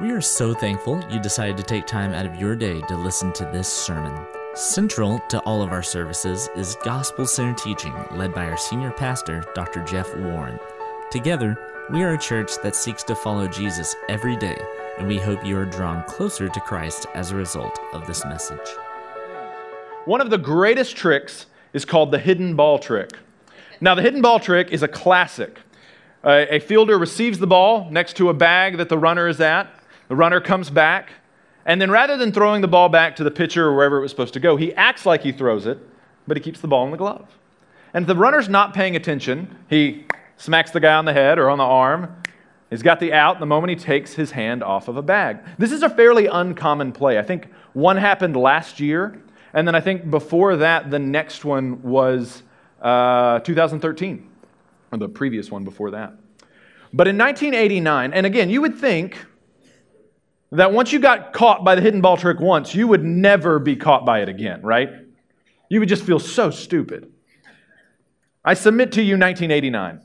We are so thankful you decided to take time out of your day to listen to this sermon. Central to all of our services is gospel centered teaching led by our senior pastor, Dr. Jeff Warren. Together, we are a church that seeks to follow Jesus every day, and we hope you are drawn closer to Christ as a result of this message. One of the greatest tricks is called the hidden ball trick. Now, the hidden ball trick is a classic. A fielder receives the ball next to a bag that the runner is at. The runner comes back, and then rather than throwing the ball back to the pitcher or wherever it was supposed to go, he acts like he throws it, but he keeps the ball in the glove. And if the runner's not paying attention, he smacks the guy on the head or on the arm. He's got the out the moment he takes his hand off of a bag. This is a fairly uncommon play. I think one happened last year, and then I think before that, the next one was uh, 2013, or the previous one before that. But in 1989, and again, you would think that once you got caught by the hidden ball trick once, you would never be caught by it again, right? You would just feel so stupid. I submit to you 1989.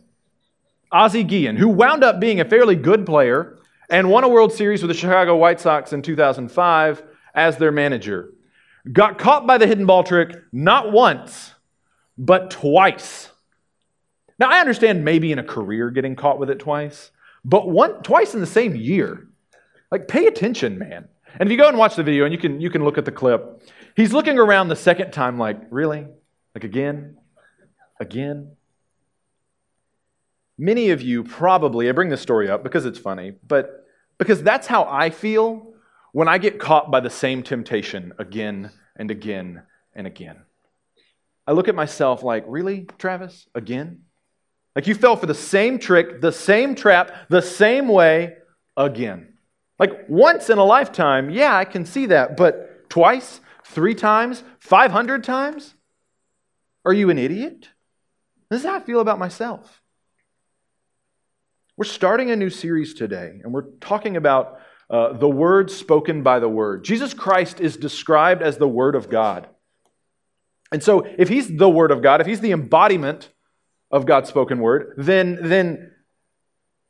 Ozzie Guillen, who wound up being a fairly good player and won a World Series with the Chicago White Sox in 2005 as their manager, got caught by the hidden ball trick not once, but twice. Now, I understand maybe in a career getting caught with it twice, but one, twice in the same year. Like, pay attention, man. And if you go and watch the video, and you can, you can look at the clip, he's looking around the second time, like, really? Like, again? Again? Many of you probably, I bring this story up because it's funny, but because that's how I feel when I get caught by the same temptation again and again and again. I look at myself like, really, Travis? Again? Like you fell for the same trick, the same trap, the same way again. Like once in a lifetime, yeah, I can see that, but twice, three times, 500 times? Are you an idiot? This is how I feel about myself. We're starting a new series today, and we're talking about uh, the word spoken by the word. Jesus Christ is described as the Word of God. And so, if He's the Word of God, if He's the embodiment of God's spoken word, then, then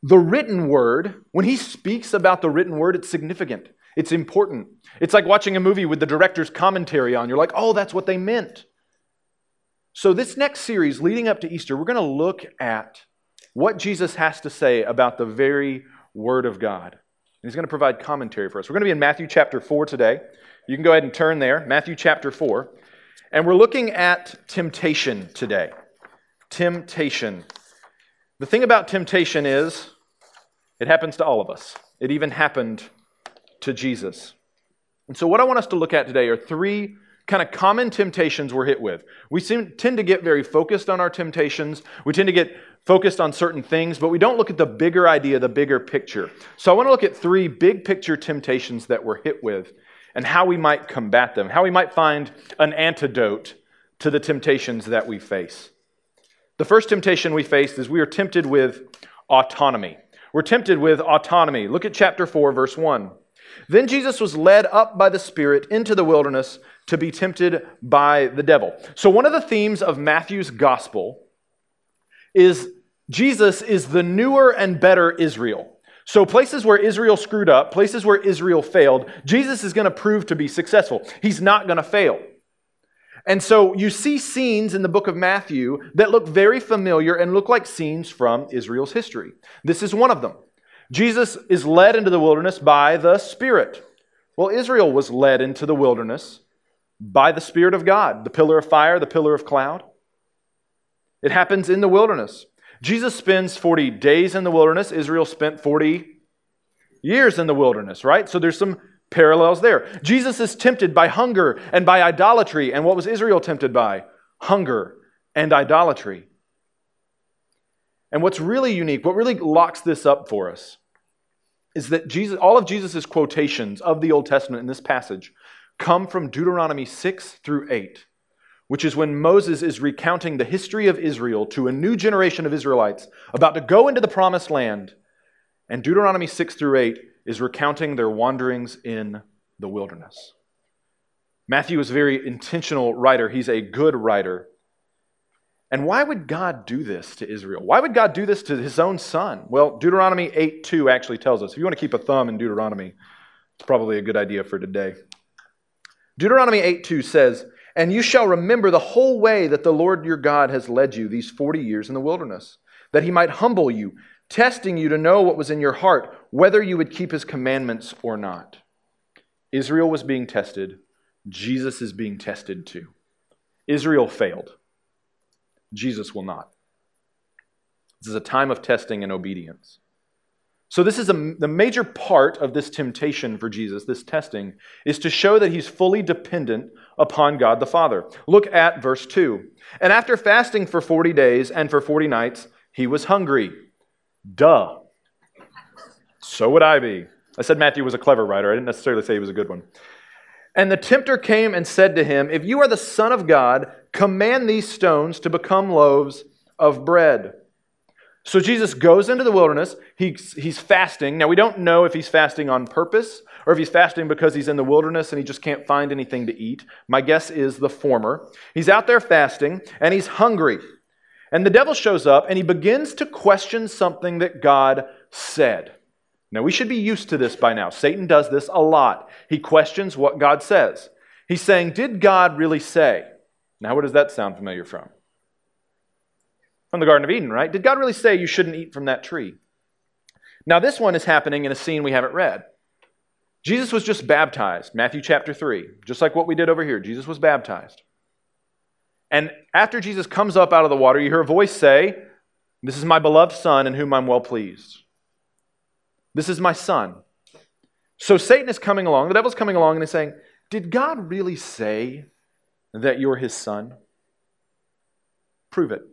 the written word, when he speaks about the written word, it's significant. It's important. It's like watching a movie with the director's commentary on. You're like, oh, that's what they meant. So, this next series leading up to Easter, we're going to look at what Jesus has to say about the very Word of God. And he's going to provide commentary for us. We're going to be in Matthew chapter 4 today. You can go ahead and turn there, Matthew chapter 4. And we're looking at temptation today. Temptation. The thing about temptation is it happens to all of us. It even happened to Jesus. And so, what I want us to look at today are three kind of common temptations we're hit with. We seem, tend to get very focused on our temptations. We tend to get focused on certain things, but we don't look at the bigger idea, the bigger picture. So, I want to look at three big picture temptations that we're hit with and how we might combat them, how we might find an antidote to the temptations that we face. The first temptation we face is we are tempted with autonomy. We're tempted with autonomy. Look at chapter 4, verse 1. Then Jesus was led up by the Spirit into the wilderness to be tempted by the devil. So, one of the themes of Matthew's gospel is Jesus is the newer and better Israel. So, places where Israel screwed up, places where Israel failed, Jesus is going to prove to be successful. He's not going to fail. And so you see scenes in the book of Matthew that look very familiar and look like scenes from Israel's history. This is one of them. Jesus is led into the wilderness by the Spirit. Well, Israel was led into the wilderness by the Spirit of God, the pillar of fire, the pillar of cloud. It happens in the wilderness. Jesus spends 40 days in the wilderness. Israel spent 40 years in the wilderness, right? So there's some parallels there. Jesus is tempted by hunger and by idolatry. And what was Israel tempted by? Hunger and idolatry. And what's really unique, what really locks this up for us, is that Jesus, all of Jesus' quotations of the Old Testament in this passage come from Deuteronomy 6 through 8, which is when Moses is recounting the history of Israel to a new generation of Israelites about to go into the promised land. And Deuteronomy 6 through 8 is recounting their wanderings in the wilderness. Matthew is a very intentional writer, he's a good writer. And why would God do this to Israel? Why would God do this to his own son? Well, Deuteronomy 8 2 actually tells us. If you want to keep a thumb in Deuteronomy, it's probably a good idea for today. Deuteronomy 8 2 says, And you shall remember the whole way that the Lord your God has led you these 40 years in the wilderness, that he might humble you, testing you to know what was in your heart, whether you would keep his commandments or not. Israel was being tested. Jesus is being tested too. Israel failed. Jesus will not. This is a time of testing and obedience. So, this is a, the major part of this temptation for Jesus, this testing, is to show that he's fully dependent upon God the Father. Look at verse 2. And after fasting for 40 days and for 40 nights, he was hungry. Duh. So would I be. I said Matthew was a clever writer. I didn't necessarily say he was a good one. And the tempter came and said to him, If you are the Son of God, command these stones to become loaves of bread. So Jesus goes into the wilderness. He's, he's fasting. Now, we don't know if he's fasting on purpose or if he's fasting because he's in the wilderness and he just can't find anything to eat. My guess is the former. He's out there fasting and he's hungry. And the devil shows up and he begins to question something that God said. Now, we should be used to this by now. Satan does this a lot. He questions what God says. He's saying, Did God really say? Now, where does that sound familiar from? From the Garden of Eden, right? Did God really say you shouldn't eat from that tree? Now, this one is happening in a scene we haven't read. Jesus was just baptized, Matthew chapter 3, just like what we did over here. Jesus was baptized. And after Jesus comes up out of the water, you hear a voice say, This is my beloved Son in whom I'm well pleased. This is my son. So Satan is coming along, the devil's coming along and he's saying, Did God really say that you're his son? Prove it.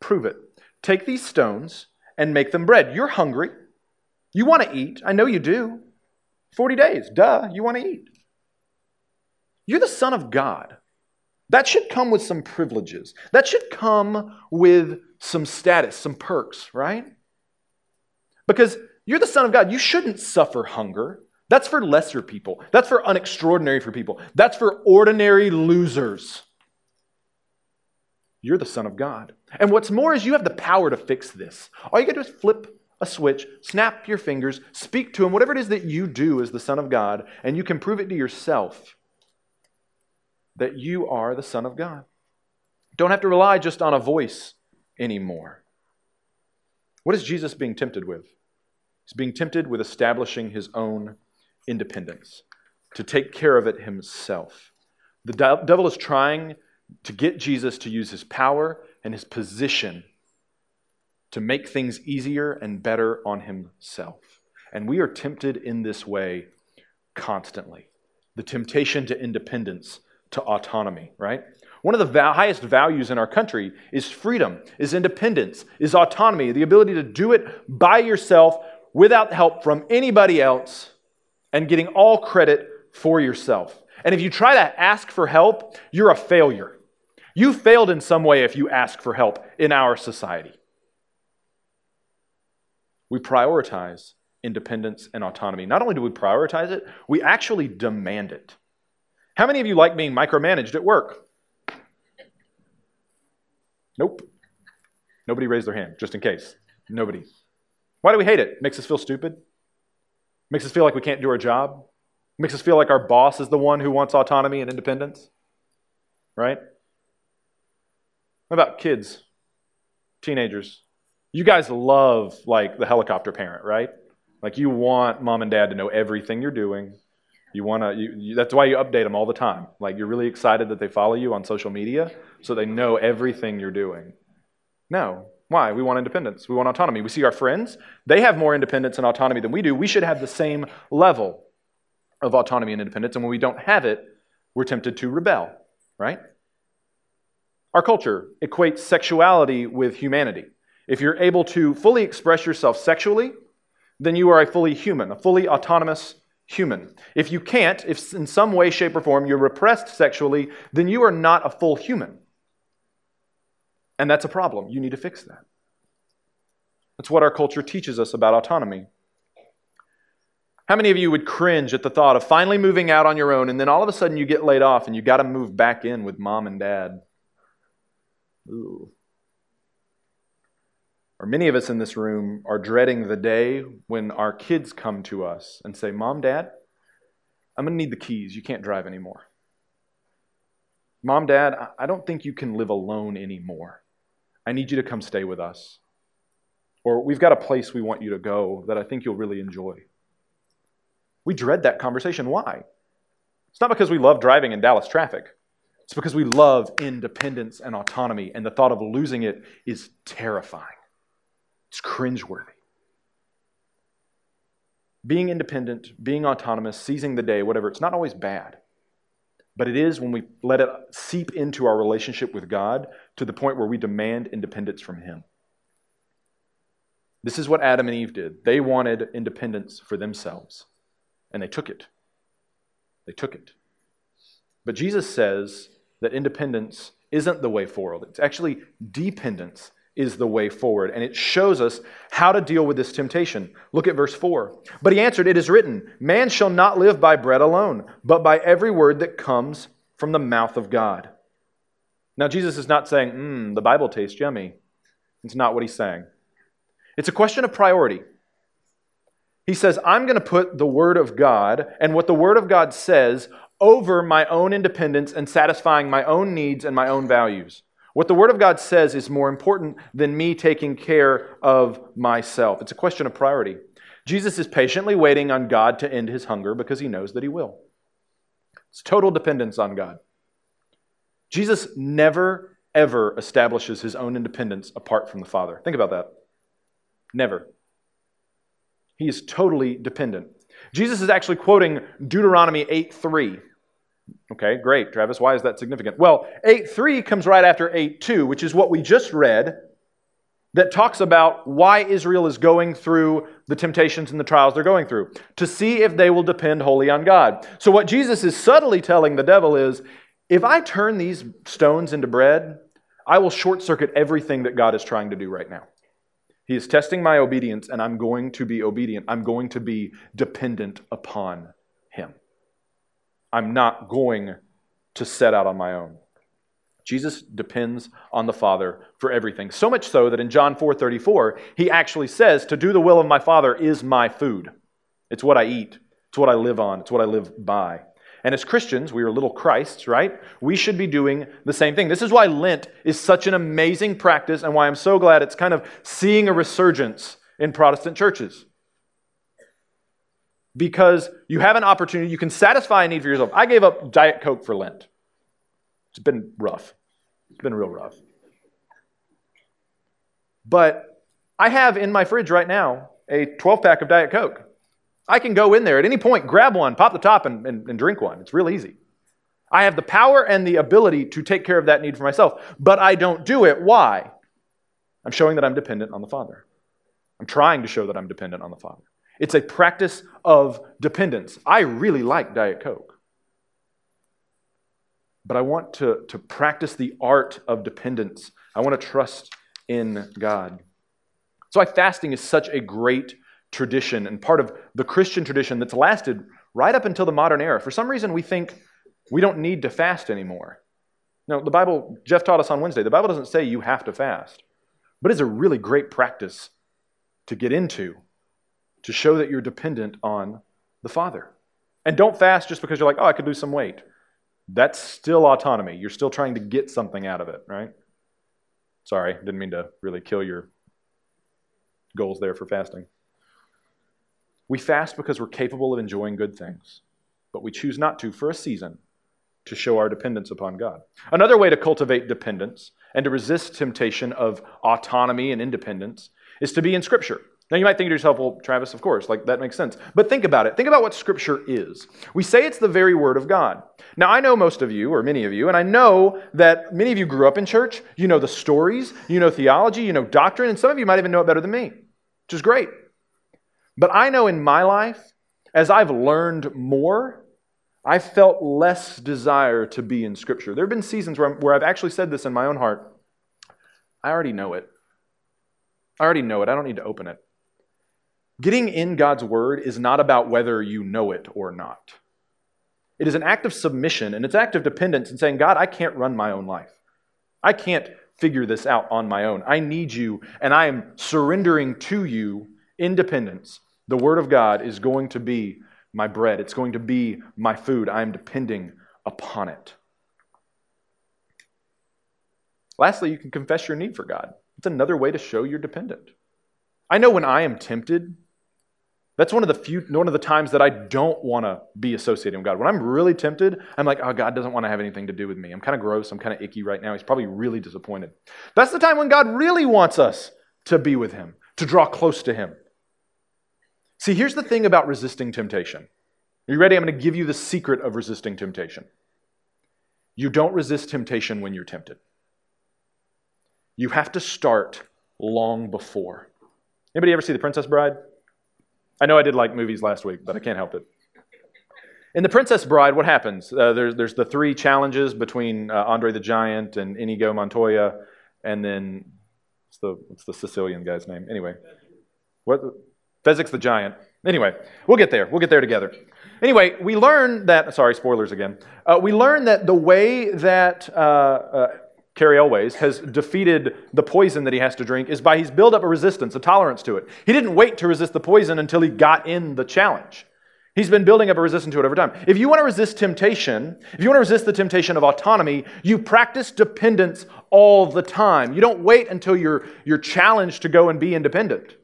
Prove it. Take these stones and make them bread. You're hungry. You want to eat. I know you do. 40 days. Duh, you want to eat. You're the Son of God. That should come with some privileges. That should come with some status, some perks, right? Because you're the Son of God. You shouldn't suffer hunger. That's for lesser people. That's for unextraordinary for people. That's for ordinary losers. You're the Son of God. And what's more is you have the power to fix this. All you got to do is flip a switch, snap your fingers, speak to Him, whatever it is that you do as the Son of God, and you can prove it to yourself that you are the Son of God. Don't have to rely just on a voice anymore. What is Jesus being tempted with? He's being tempted with establishing his own independence, to take care of it himself. The devil is trying to get Jesus to use his power and his position to make things easier and better on himself. And we are tempted in this way constantly. The temptation to independence, to autonomy, right? One of the highest values in our country is freedom, is independence, is autonomy, the ability to do it by yourself without help from anybody else and getting all credit for yourself. And if you try to ask for help, you're a failure. You failed in some way if you ask for help in our society. We prioritize independence and autonomy. Not only do we prioritize it, we actually demand it. How many of you like being micromanaged at work? Nope. Nobody raised their hand, just in case. Nobody. Why do we hate it? Makes us feel stupid. Makes us feel like we can't do our job. Makes us feel like our boss is the one who wants autonomy and independence. Right? What about kids? Teenagers. You guys love like the helicopter parent, right? Like you want mom and dad to know everything you're doing. You want to. That's why you update them all the time. Like you're really excited that they follow you on social media, so they know everything you're doing. No, why? We want independence. We want autonomy. We see our friends, they have more independence and autonomy than we do. We should have the same level of autonomy and independence. And when we don't have it, we're tempted to rebel, right? Our culture equates sexuality with humanity. If you're able to fully express yourself sexually, then you are a fully human, a fully autonomous human. If you can't, if in some way, shape, or form you're repressed sexually, then you are not a full human. And that's a problem. You need to fix that. That's what our culture teaches us about autonomy. How many of you would cringe at the thought of finally moving out on your own and then all of a sudden you get laid off and you got to move back in with mom and dad? Ooh. Or many of us in this room are dreading the day when our kids come to us and say, Mom, Dad, I'm going to need the keys. You can't drive anymore. Mom, Dad, I don't think you can live alone anymore. I need you to come stay with us. Or we've got a place we want you to go that I think you'll really enjoy. We dread that conversation. Why? It's not because we love driving in Dallas traffic. It's because we love independence and autonomy, and the thought of losing it is terrifying. It's cringeworthy. Being independent, being autonomous, seizing the day, whatever, it's not always bad. But it is when we let it seep into our relationship with God to the point where we demand independence from Him. This is what Adam and Eve did. They wanted independence for themselves, and they took it. They took it. But Jesus says that independence isn't the way forward, it's actually dependence is the way forward. And it shows us how to deal with this temptation. Look at verse 4. But he answered, It is written, Man shall not live by bread alone, but by every word that comes from the mouth of God. Now, Jesus is not saying, Mmm, the Bible tastes yummy. It's not what he's saying. It's a question of priority. He says, I'm going to put the Word of God and what the Word of God says over my own independence and satisfying my own needs and my own values. What the Word of God says is more important than me taking care of myself. It's a question of priority. Jesus is patiently waiting on God to end his hunger because he knows that he will. It's total dependence on God. Jesus never, ever establishes his own independence apart from the Father. Think about that. Never. He is totally dependent. Jesus is actually quoting Deuteronomy 8 3. Okay, great. Travis, why is that significant? Well, 8.3 comes right after 8.2, which is what we just read, that talks about why Israel is going through the temptations and the trials they're going through, to see if they will depend wholly on God. So, what Jesus is subtly telling the devil is if I turn these stones into bread, I will short circuit everything that God is trying to do right now. He is testing my obedience, and I'm going to be obedient. I'm going to be dependent upon. I'm not going to set out on my own. Jesus depends on the Father for everything. So much so that in John 4:34, he actually says, "To do the will of my Father is my food. It's what I eat. It's what I live on. It's what I live by." And as Christians, we are little Christs, right? We should be doing the same thing. This is why Lent is such an amazing practice and why I'm so glad it's kind of seeing a resurgence in Protestant churches because you have an opportunity, you can satisfy a need for yourself. I gave up Diet Coke for Lent. It's been rough. It's been real rough. But I have in my fridge right now a 12 pack of Diet Coke. I can go in there at any point, grab one, pop the top, and, and, and drink one. It's real easy. I have the power and the ability to take care of that need for myself, but I don't do it. Why? I'm showing that I'm dependent on the Father. I'm trying to show that I'm dependent on the Father. It's a practice of dependence. I really like Diet Coke. But I want to, to practice the art of dependence. I want to trust in God. So, why fasting is such a great tradition and part of the Christian tradition that's lasted right up until the modern era. For some reason, we think we don't need to fast anymore. No, the Bible, Jeff taught us on Wednesday, the Bible doesn't say you have to fast, but it's a really great practice to get into to show that you're dependent on the Father. And don't fast just because you're like, oh, I could lose some weight. That's still autonomy. You're still trying to get something out of it, right? Sorry, didn't mean to really kill your goals there for fasting. We fast because we're capable of enjoying good things, but we choose not to for a season to show our dependence upon God. Another way to cultivate dependence and to resist temptation of autonomy and independence is to be in Scripture. Now, you might think to yourself, well, Travis, of course, like that makes sense. But think about it. Think about what Scripture is. We say it's the very Word of God. Now, I know most of you, or many of you, and I know that many of you grew up in church. You know the stories, you know theology, you know doctrine, and some of you might even know it better than me, which is great. But I know in my life, as I've learned more, I felt less desire to be in Scripture. There have been seasons where, where I've actually said this in my own heart I already know it. I already know it. I don't need to open it. Getting in God's word is not about whether you know it or not. It is an act of submission and it's an act of dependence and saying, God, I can't run my own life. I can't figure this out on my own. I need you, and I am surrendering to you independence. The Word of God is going to be my bread, it's going to be my food. I am depending upon it. Lastly, you can confess your need for God. It's another way to show you're dependent. I know when I am tempted, that's one of the few one of the times that I don't want to be associated with God. When I'm really tempted, I'm like, oh, God doesn't want to have anything to do with me. I'm kind of gross. I'm kind of icky right now. He's probably really disappointed. That's the time when God really wants us to be with Him, to draw close to Him. See, here's the thing about resisting temptation. Are you ready? I'm going to give you the secret of resisting temptation. You don't resist temptation when you're tempted. You have to start long before. Anybody ever see The Princess Bride? I know I did like movies last week, but I can't help it. In The Princess Bride, what happens? Uh, there's, there's the three challenges between uh, Andre the Giant and Inigo Montoya, and then what's the, what's the Sicilian guy's name? Anyway, what? Fezzik the Giant. Anyway, we'll get there. We'll get there together. Anyway, we learn that, sorry, spoilers again. Uh, we learn that the way that Cary Elwes, has defeated the poison that he has to drink is by he's built up a resistance, a tolerance to it. He didn't wait to resist the poison until he got in the challenge. He's been building up a resistance to it over time. If you want to resist temptation, if you want to resist the temptation of autonomy, you practice dependence all the time. You don't wait until you're, you're challenged to go and be independent.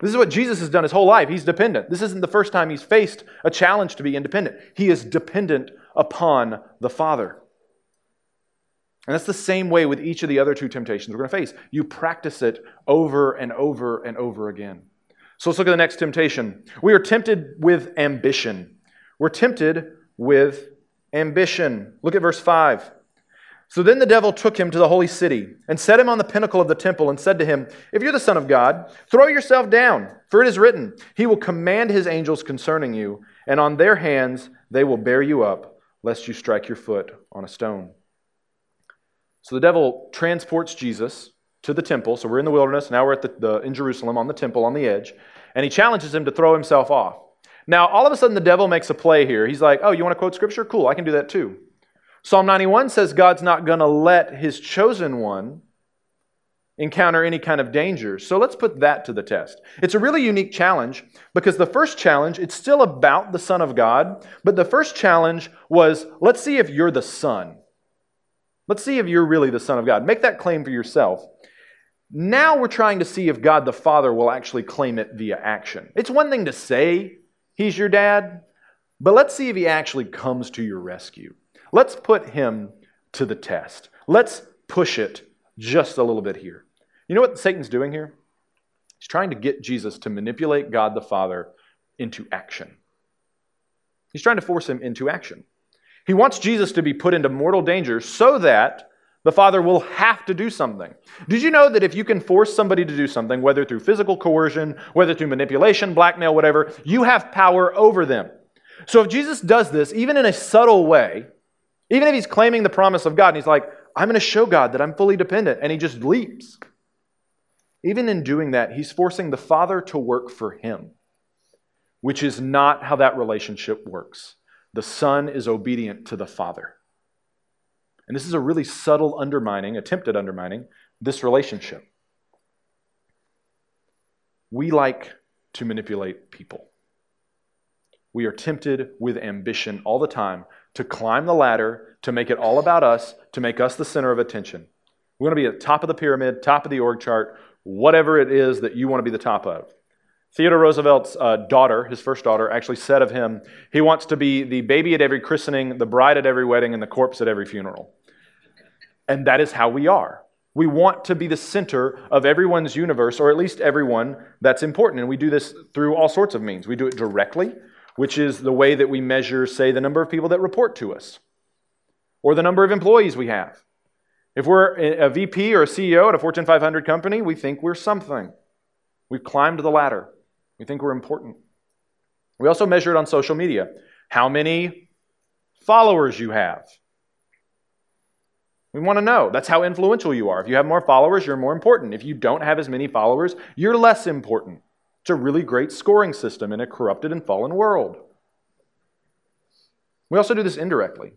This is what Jesus has done his whole life. He's dependent. This isn't the first time he's faced a challenge to be independent. He is dependent upon the Father. And that's the same way with each of the other two temptations we're going to face. You practice it over and over and over again. So let's look at the next temptation. We are tempted with ambition. We're tempted with ambition. Look at verse 5. So then the devil took him to the holy city and set him on the pinnacle of the temple and said to him, If you're the Son of God, throw yourself down, for it is written, He will command His angels concerning you, and on their hands they will bear you up, lest you strike your foot on a stone. So the devil transports Jesus to the temple. So we're in the wilderness. Now we're at the, the, in Jerusalem on the temple on the edge. And he challenges him to throw himself off. Now, all of a sudden, the devil makes a play here. He's like, Oh, you want to quote scripture? Cool, I can do that too. Psalm 91 says God's not going to let his chosen one encounter any kind of danger. So let's put that to the test. It's a really unique challenge because the first challenge, it's still about the Son of God, but the first challenge was let's see if you're the Son. Let's see if you're really the Son of God. Make that claim for yourself. Now we're trying to see if God the Father will actually claim it via action. It's one thing to say he's your dad, but let's see if he actually comes to your rescue. Let's put him to the test. Let's push it just a little bit here. You know what Satan's doing here? He's trying to get Jesus to manipulate God the Father into action. He's trying to force him into action. He wants Jesus to be put into mortal danger so that the Father will have to do something. Did you know that if you can force somebody to do something, whether through physical coercion, whether through manipulation, blackmail, whatever, you have power over them? So if Jesus does this, even in a subtle way, even if he's claiming the promise of God and he's like, I'm going to show God that I'm fully dependent, and he just leaps. Even in doing that, he's forcing the Father to work for him, which is not how that relationship works the Son is obedient to the Father. And this is a really subtle undermining, attempted undermining, this relationship. We like to manipulate people. We are tempted with ambition all the time to climb the ladder, to make it all about us, to make us the center of attention. We want to be at the top of the pyramid, top of the org chart, whatever it is that you want to be the top of. Theodore Roosevelt's uh, daughter, his first daughter, actually said of him, he wants to be the baby at every christening, the bride at every wedding, and the corpse at every funeral. And that is how we are. We want to be the center of everyone's universe, or at least everyone that's important. And we do this through all sorts of means. We do it directly, which is the way that we measure, say, the number of people that report to us, or the number of employees we have. If we're a VP or a CEO at a Fortune 500 company, we think we're something. We've climbed the ladder. We think we're important. We also measure it on social media how many followers you have. We want to know. That's how influential you are. If you have more followers, you're more important. If you don't have as many followers, you're less important. It's a really great scoring system in a corrupted and fallen world. We also do this indirectly.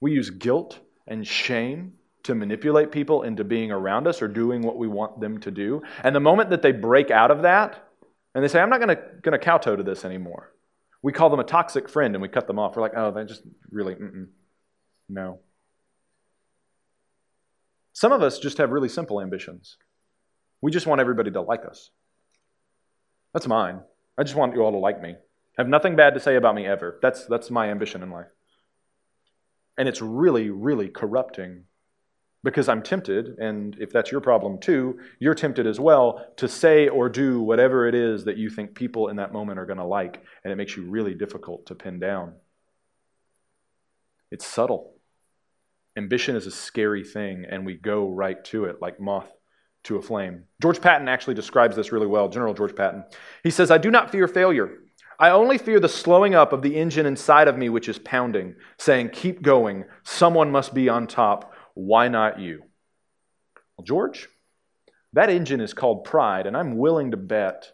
We use guilt and shame to manipulate people into being around us or doing what we want them to do. And the moment that they break out of that and they say, I'm not going to kowtow to this anymore, we call them a toxic friend and we cut them off. We're like, oh, they just really, no. Some of us just have really simple ambitions. We just want everybody to like us. That's mine. I just want you all to like me. Have nothing bad to say about me ever. That's, that's my ambition in life. And it's really, really corrupting because I'm tempted, and if that's your problem too, you're tempted as well to say or do whatever it is that you think people in that moment are going to like, and it makes you really difficult to pin down. It's subtle. Ambition is a scary thing, and we go right to it like moth to a flame. George Patton actually describes this really well, General George Patton. He says, I do not fear failure. I only fear the slowing up of the engine inside of me, which is pounding, saying, Keep going. Someone must be on top. Why not you? Well, George, that engine is called pride, and I'm willing to bet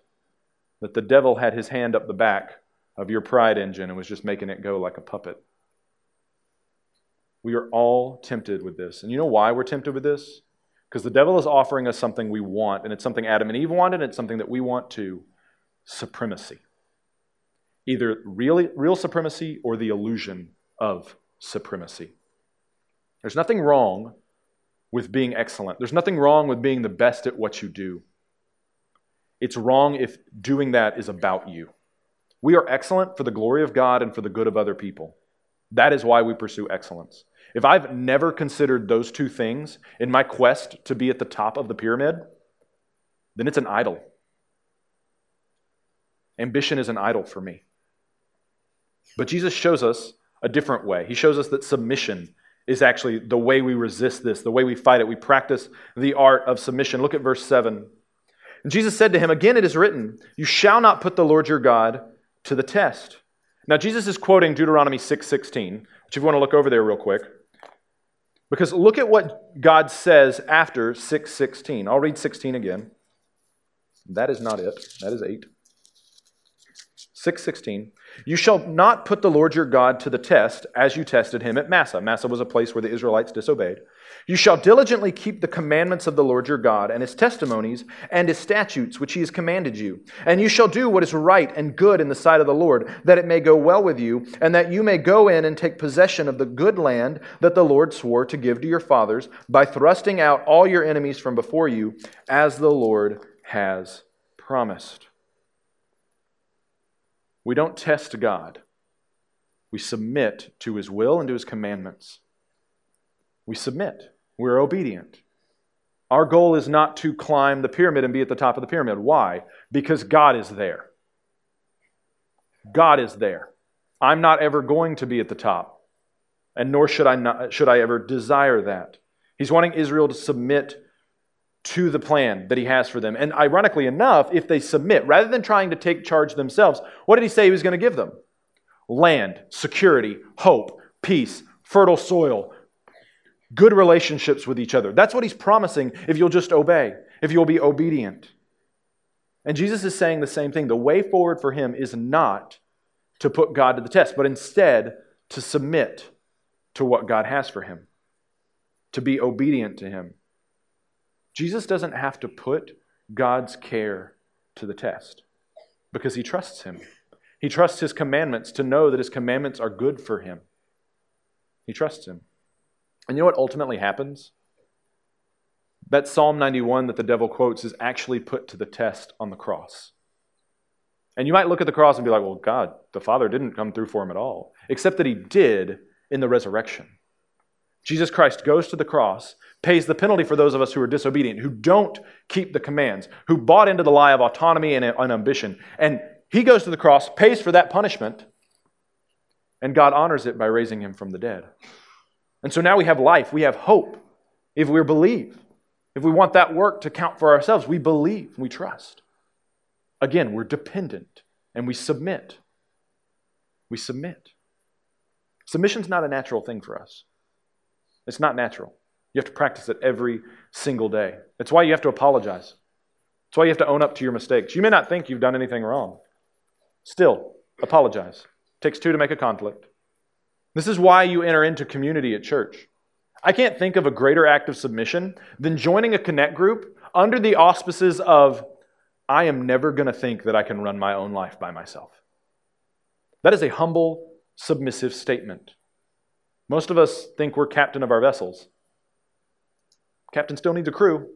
that the devil had his hand up the back of your pride engine and was just making it go like a puppet. We are all tempted with this. And you know why we're tempted with this? Because the devil is offering us something we want, and it's something Adam and Eve wanted, and it's something that we want too supremacy. Either real, real supremacy or the illusion of supremacy. There's nothing wrong with being excellent. There's nothing wrong with being the best at what you do. It's wrong if doing that is about you. We are excellent for the glory of God and for the good of other people. That is why we pursue excellence. If I've never considered those two things in my quest to be at the top of the pyramid, then it's an idol. Ambition is an idol for me. But Jesus shows us a different way. He shows us that submission is actually the way we resist this, the way we fight it. We practice the art of submission. Look at verse 7. And Jesus said to him, Again, it is written, You shall not put the Lord your God to the test. Now, Jesus is quoting Deuteronomy 6 16, which if you want to look over there real quick. Because look at what God says after 6 16. I'll read 16 again. That is not it, that is 8. 6:16 You shall not put the Lord your God to the test as you tested him at Massah. Massah was a place where the Israelites disobeyed. You shall diligently keep the commandments of the Lord your God and his testimonies and his statutes which he has commanded you. And you shall do what is right and good in the sight of the Lord, that it may go well with you, and that you may go in and take possession of the good land that the Lord swore to give to your fathers by thrusting out all your enemies from before you, as the Lord has promised. We don't test God. We submit to his will and to his commandments. We submit. We're obedient. Our goal is not to climb the pyramid and be at the top of the pyramid. Why? Because God is there. God is there. I'm not ever going to be at the top, and nor should I, not, should I ever desire that. He's wanting Israel to submit to the plan that he has for them. And ironically enough, if they submit, rather than trying to take charge themselves, what did he say he was going to give them? Land, security, hope, peace, fertile soil, good relationships with each other. That's what he's promising if you'll just obey, if you'll be obedient. And Jesus is saying the same thing. The way forward for him is not to put God to the test, but instead to submit to what God has for him, to be obedient to him. Jesus doesn't have to put God's care to the test because he trusts him. He trusts his commandments to know that his commandments are good for him. He trusts him. And you know what ultimately happens? That Psalm 91 that the devil quotes is actually put to the test on the cross. And you might look at the cross and be like, well, God, the Father didn't come through for him at all, except that he did in the resurrection. Jesus Christ goes to the cross, pays the penalty for those of us who are disobedient, who don't keep the commands, who bought into the lie of autonomy and, and ambition. And he goes to the cross, pays for that punishment, and God honors it by raising him from the dead. And so now we have life, we have hope if we believe. If we want that work to count for ourselves, we believe, we trust. Again, we're dependent and we submit. We submit. Submission's not a natural thing for us. It's not natural. You have to practice it every single day. It's why you have to apologize. It's why you have to own up to your mistakes. You may not think you've done anything wrong. Still, apologize. It takes two to make a conflict. This is why you enter into community at church. I can't think of a greater act of submission than joining a connect group under the auspices of, I am never going to think that I can run my own life by myself. That is a humble, submissive statement. Most of us think we're captain of our vessels. Captain still needs a crew.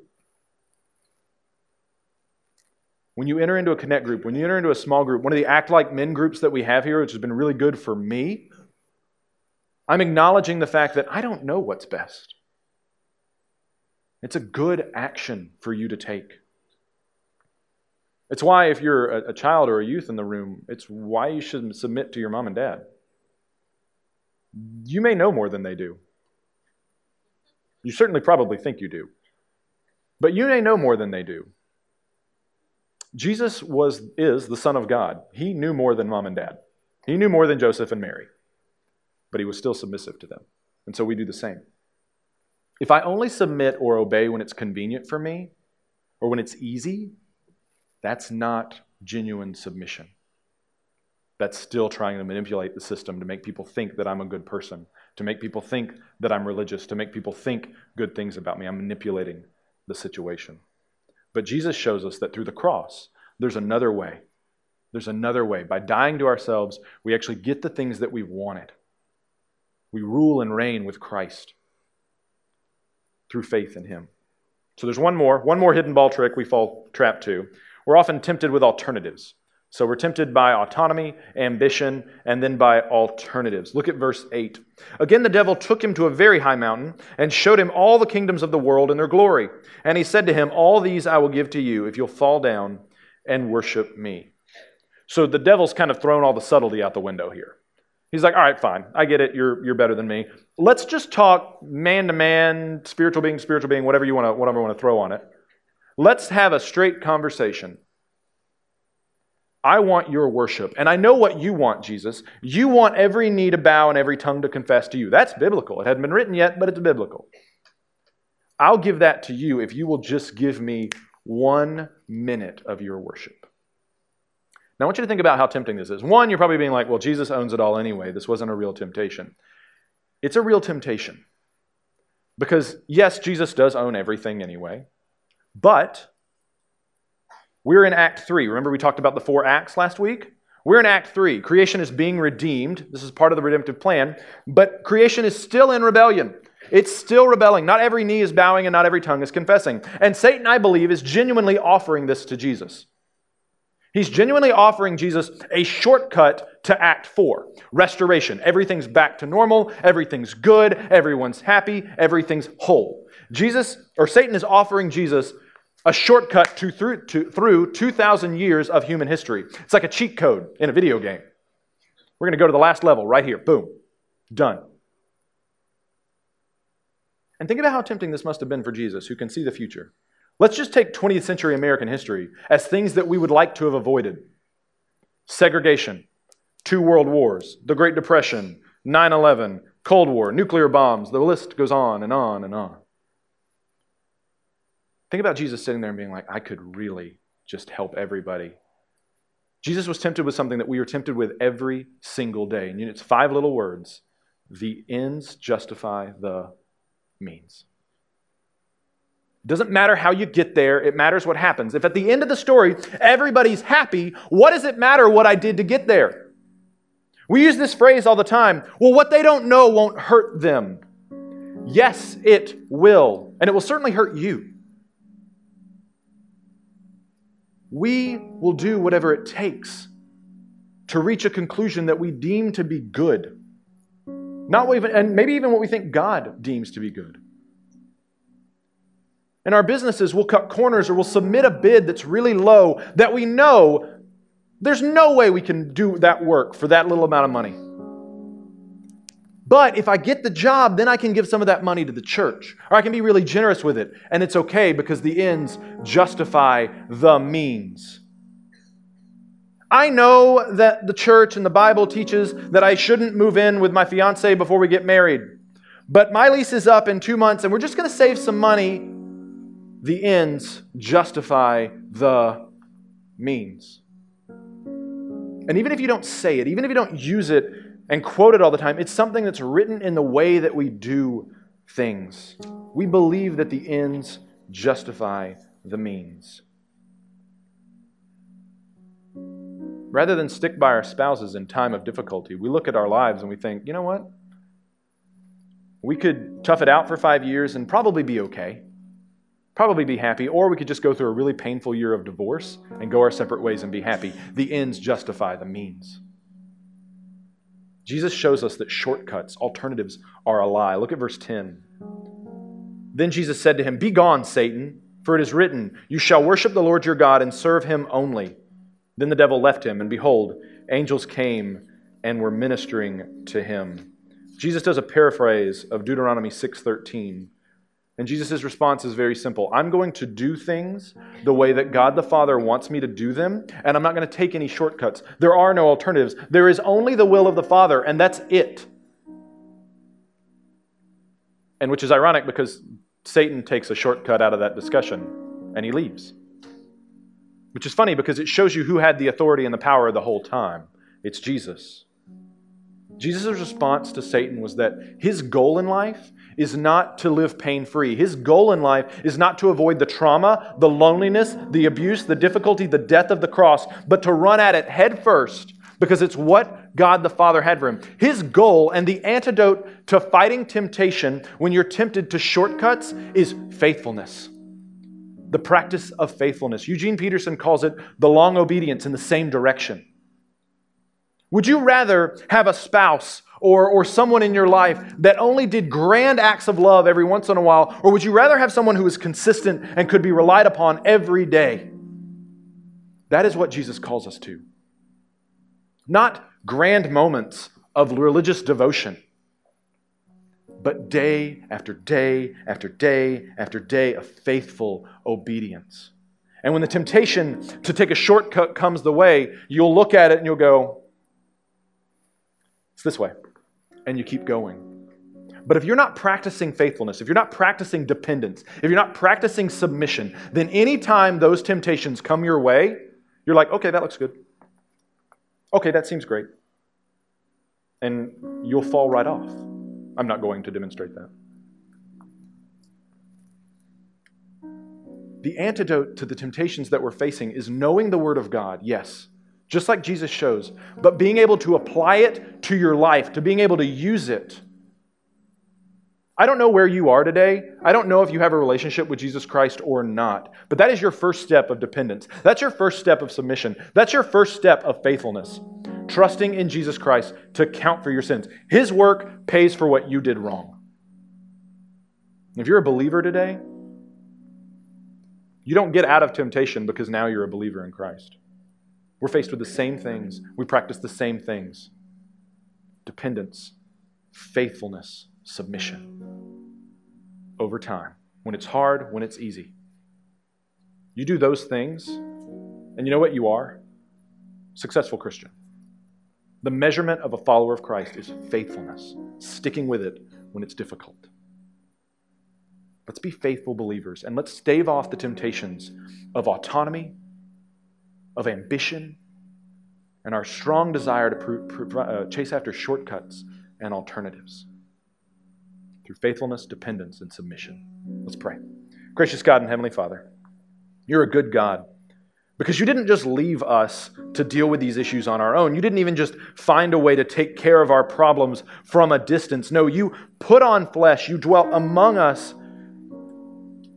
When you enter into a connect group, when you enter into a small group, one of the act like men groups that we have here, which has been really good for me, I'm acknowledging the fact that I don't know what's best. It's a good action for you to take. It's why, if you're a, child or a youth in the room, it's why you should submit to your mom and dad. You may know more than they do. You certainly probably think you do. But you may know more than they do. Jesus was is the son of God. He knew more than mom and dad. He knew more than Joseph and Mary. But he was still submissive to them. And so we do the same. If I only submit or obey when it's convenient for me or when it's easy, that's not genuine submission. That's still trying to manipulate the system to make people think that I'm a good person, to make people think that I'm religious, to make people think good things about me. I'm manipulating the situation. But Jesus shows us that through the cross, there's another way. There's another way. By dying to ourselves, we actually get the things that we wanted. We rule and reign with Christ through faith in Him. So there's one more, one more hidden ball trick we fall trap to. We're often tempted with alternatives. So we're tempted by autonomy, ambition, and then by alternatives. Look at verse 8. Again, the devil took him to a very high mountain and showed him all the kingdoms of the world and their glory. And he said to him, All these I will give to you if you'll fall down and worship me. So the devil's kind of thrown all the subtlety out the window here. He's like, All right, fine. I get it. You're, you're better than me. Let's just talk man to man, spiritual being, spiritual being, whatever you want to, whatever you want to throw on it. Let's have a straight conversation. I want your worship. And I know what you want, Jesus. You want every knee to bow and every tongue to confess to you. That's biblical. It hadn't been written yet, but it's biblical. I'll give that to you if you will just give me one minute of your worship. Now, I want you to think about how tempting this is. One, you're probably being like, well, Jesus owns it all anyway. This wasn't a real temptation. It's a real temptation. Because, yes, Jesus does own everything anyway, but we're in Act 3. Remember, we talked about the four acts last week? We're in Act 3. Creation is being redeemed. This is part of the redemptive plan. But creation is still in rebellion. It's still rebelling. Not every knee is bowing and not every tongue is confessing. And Satan, I believe, is genuinely offering this to Jesus. He's genuinely offering Jesus a shortcut to Act 4 restoration. Everything's back to normal. Everything's good. Everyone's happy. Everything's whole. Jesus, or Satan, is offering Jesus a shortcut to through, to, through 2,000 years of human history. It's like a cheat code in a video game. We're going to go to the last level right here. Boom. Done. And think about how tempting this must have been for Jesus, who can see the future. Let's just take 20th century American history as things that we would like to have avoided segregation, two world wars, the Great Depression, 9 11, Cold War, nuclear bombs. The list goes on and on and on. Think about Jesus sitting there and being like, I could really just help everybody. Jesus was tempted with something that we are tempted with every single day. And it's five little words the ends justify the means. It doesn't matter how you get there, it matters what happens. If at the end of the story everybody's happy, what does it matter what I did to get there? We use this phrase all the time well, what they don't know won't hurt them. Yes, it will. And it will certainly hurt you. We will do whatever it takes to reach a conclusion that we deem to be good. Not even, and maybe even what we think God deems to be good. In our businesses, we'll cut corners or we'll submit a bid that's really low that we know there's no way we can do that work for that little amount of money. But if I get the job, then I can give some of that money to the church. Or I can be really generous with it. And it's okay because the ends justify the means. I know that the church and the Bible teaches that I shouldn't move in with my fiance before we get married. But my lease is up in two months and we're just going to save some money. The ends justify the means. And even if you don't say it, even if you don't use it and quote it all the time. It's something that's written in the way that we do things. We believe that the ends justify the means. Rather than stick by our spouses in time of difficulty, we look at our lives and we think, you know what? We could tough it out for five years and probably be okay, probably be happy, or we could just go through a really painful year of divorce and go our separate ways and be happy. The ends justify the means. Jesus shows us that shortcuts, alternatives, are a lie. Look at verse 10. Then Jesus said to him, Be gone, Satan, for it is written, You shall worship the Lord your God and serve him only. Then the devil left him, and behold, angels came and were ministering to him. Jesus does a paraphrase of Deuteronomy 6:13. And Jesus' response is very simple. I'm going to do things the way that God the Father wants me to do them, and I'm not going to take any shortcuts. There are no alternatives. There is only the will of the Father, and that's it. And which is ironic because Satan takes a shortcut out of that discussion and he leaves. Which is funny because it shows you who had the authority and the power the whole time. It's Jesus. Jesus' response to Satan was that his goal in life is not to live pain free. His goal in life is not to avoid the trauma, the loneliness, the abuse, the difficulty, the death of the cross, but to run at it head first because it's what God the Father had for him. His goal and the antidote to fighting temptation when you're tempted to shortcuts is faithfulness the practice of faithfulness. Eugene Peterson calls it the long obedience in the same direction. Would you rather have a spouse or, or someone in your life that only did grand acts of love every once in a while, or would you rather have someone who is consistent and could be relied upon every day? That is what Jesus calls us to. Not grand moments of religious devotion but day after day after day after day of faithful obedience. And when the temptation to take a shortcut comes the way, you'll look at it and you'll go, it's this way. And you keep going. But if you're not practicing faithfulness, if you're not practicing dependence, if you're not practicing submission, then anytime those temptations come your way, you're like, okay, that looks good. Okay, that seems great. And you'll fall right off. I'm not going to demonstrate that. The antidote to the temptations that we're facing is knowing the Word of God, yes, just like Jesus shows, but being able to apply it to your life, to being able to use it. I don't know where you are today. I don't know if you have a relationship with Jesus Christ or not, but that is your first step of dependence. That's your first step of submission. That's your first step of faithfulness trusting in Jesus Christ to count for your sins. His work pays for what you did wrong. If you're a believer today, you don't get out of temptation because now you're a believer in Christ. We're faced with the same things, we practice the same things dependence, faithfulness, submission over time. When it's hard, when it's easy. You do those things, and you know what you are? Successful Christian. The measurement of a follower of Christ is faithfulness, sticking with it when it's difficult. Let's be faithful believers and let's stave off the temptations of autonomy, of ambition, and our strong desire to pr- pr- uh, chase after shortcuts and alternatives through faithfulness, dependence, and submission. Let's pray. Gracious God and Heavenly Father, you're a good God. Because you didn't just leave us to deal with these issues on our own. You didn't even just find a way to take care of our problems from a distance. No, you put on flesh, you dwelt among us,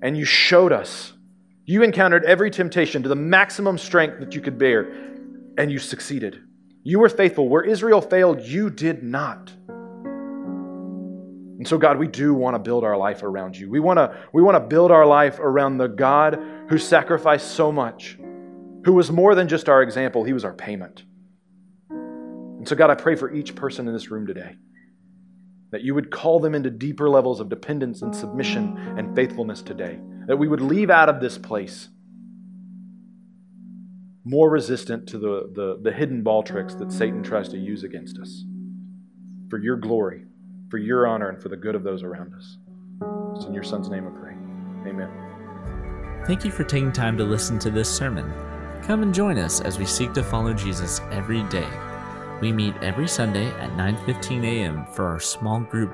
and you showed us. You encountered every temptation to the maximum strength that you could bear, and you succeeded. You were faithful. Where Israel failed, you did not. And so, God, we do want to build our life around you. We want to, we want to build our life around the God who sacrificed so much who was more than just our example, he was our payment. And so, God, I pray for each person in this room today that you would call them into deeper levels of dependence and submission and faithfulness today, that we would leave out of this place more resistant to the, the, the hidden ball tricks that Satan tries to use against us for your glory, for your honor, and for the good of those around us. It's in your Son's name I pray. Amen. Thank you for taking time to listen to this sermon. Come and join us as we seek to follow Jesus every day. We meet every Sunday at 9:15 a.m. for our small group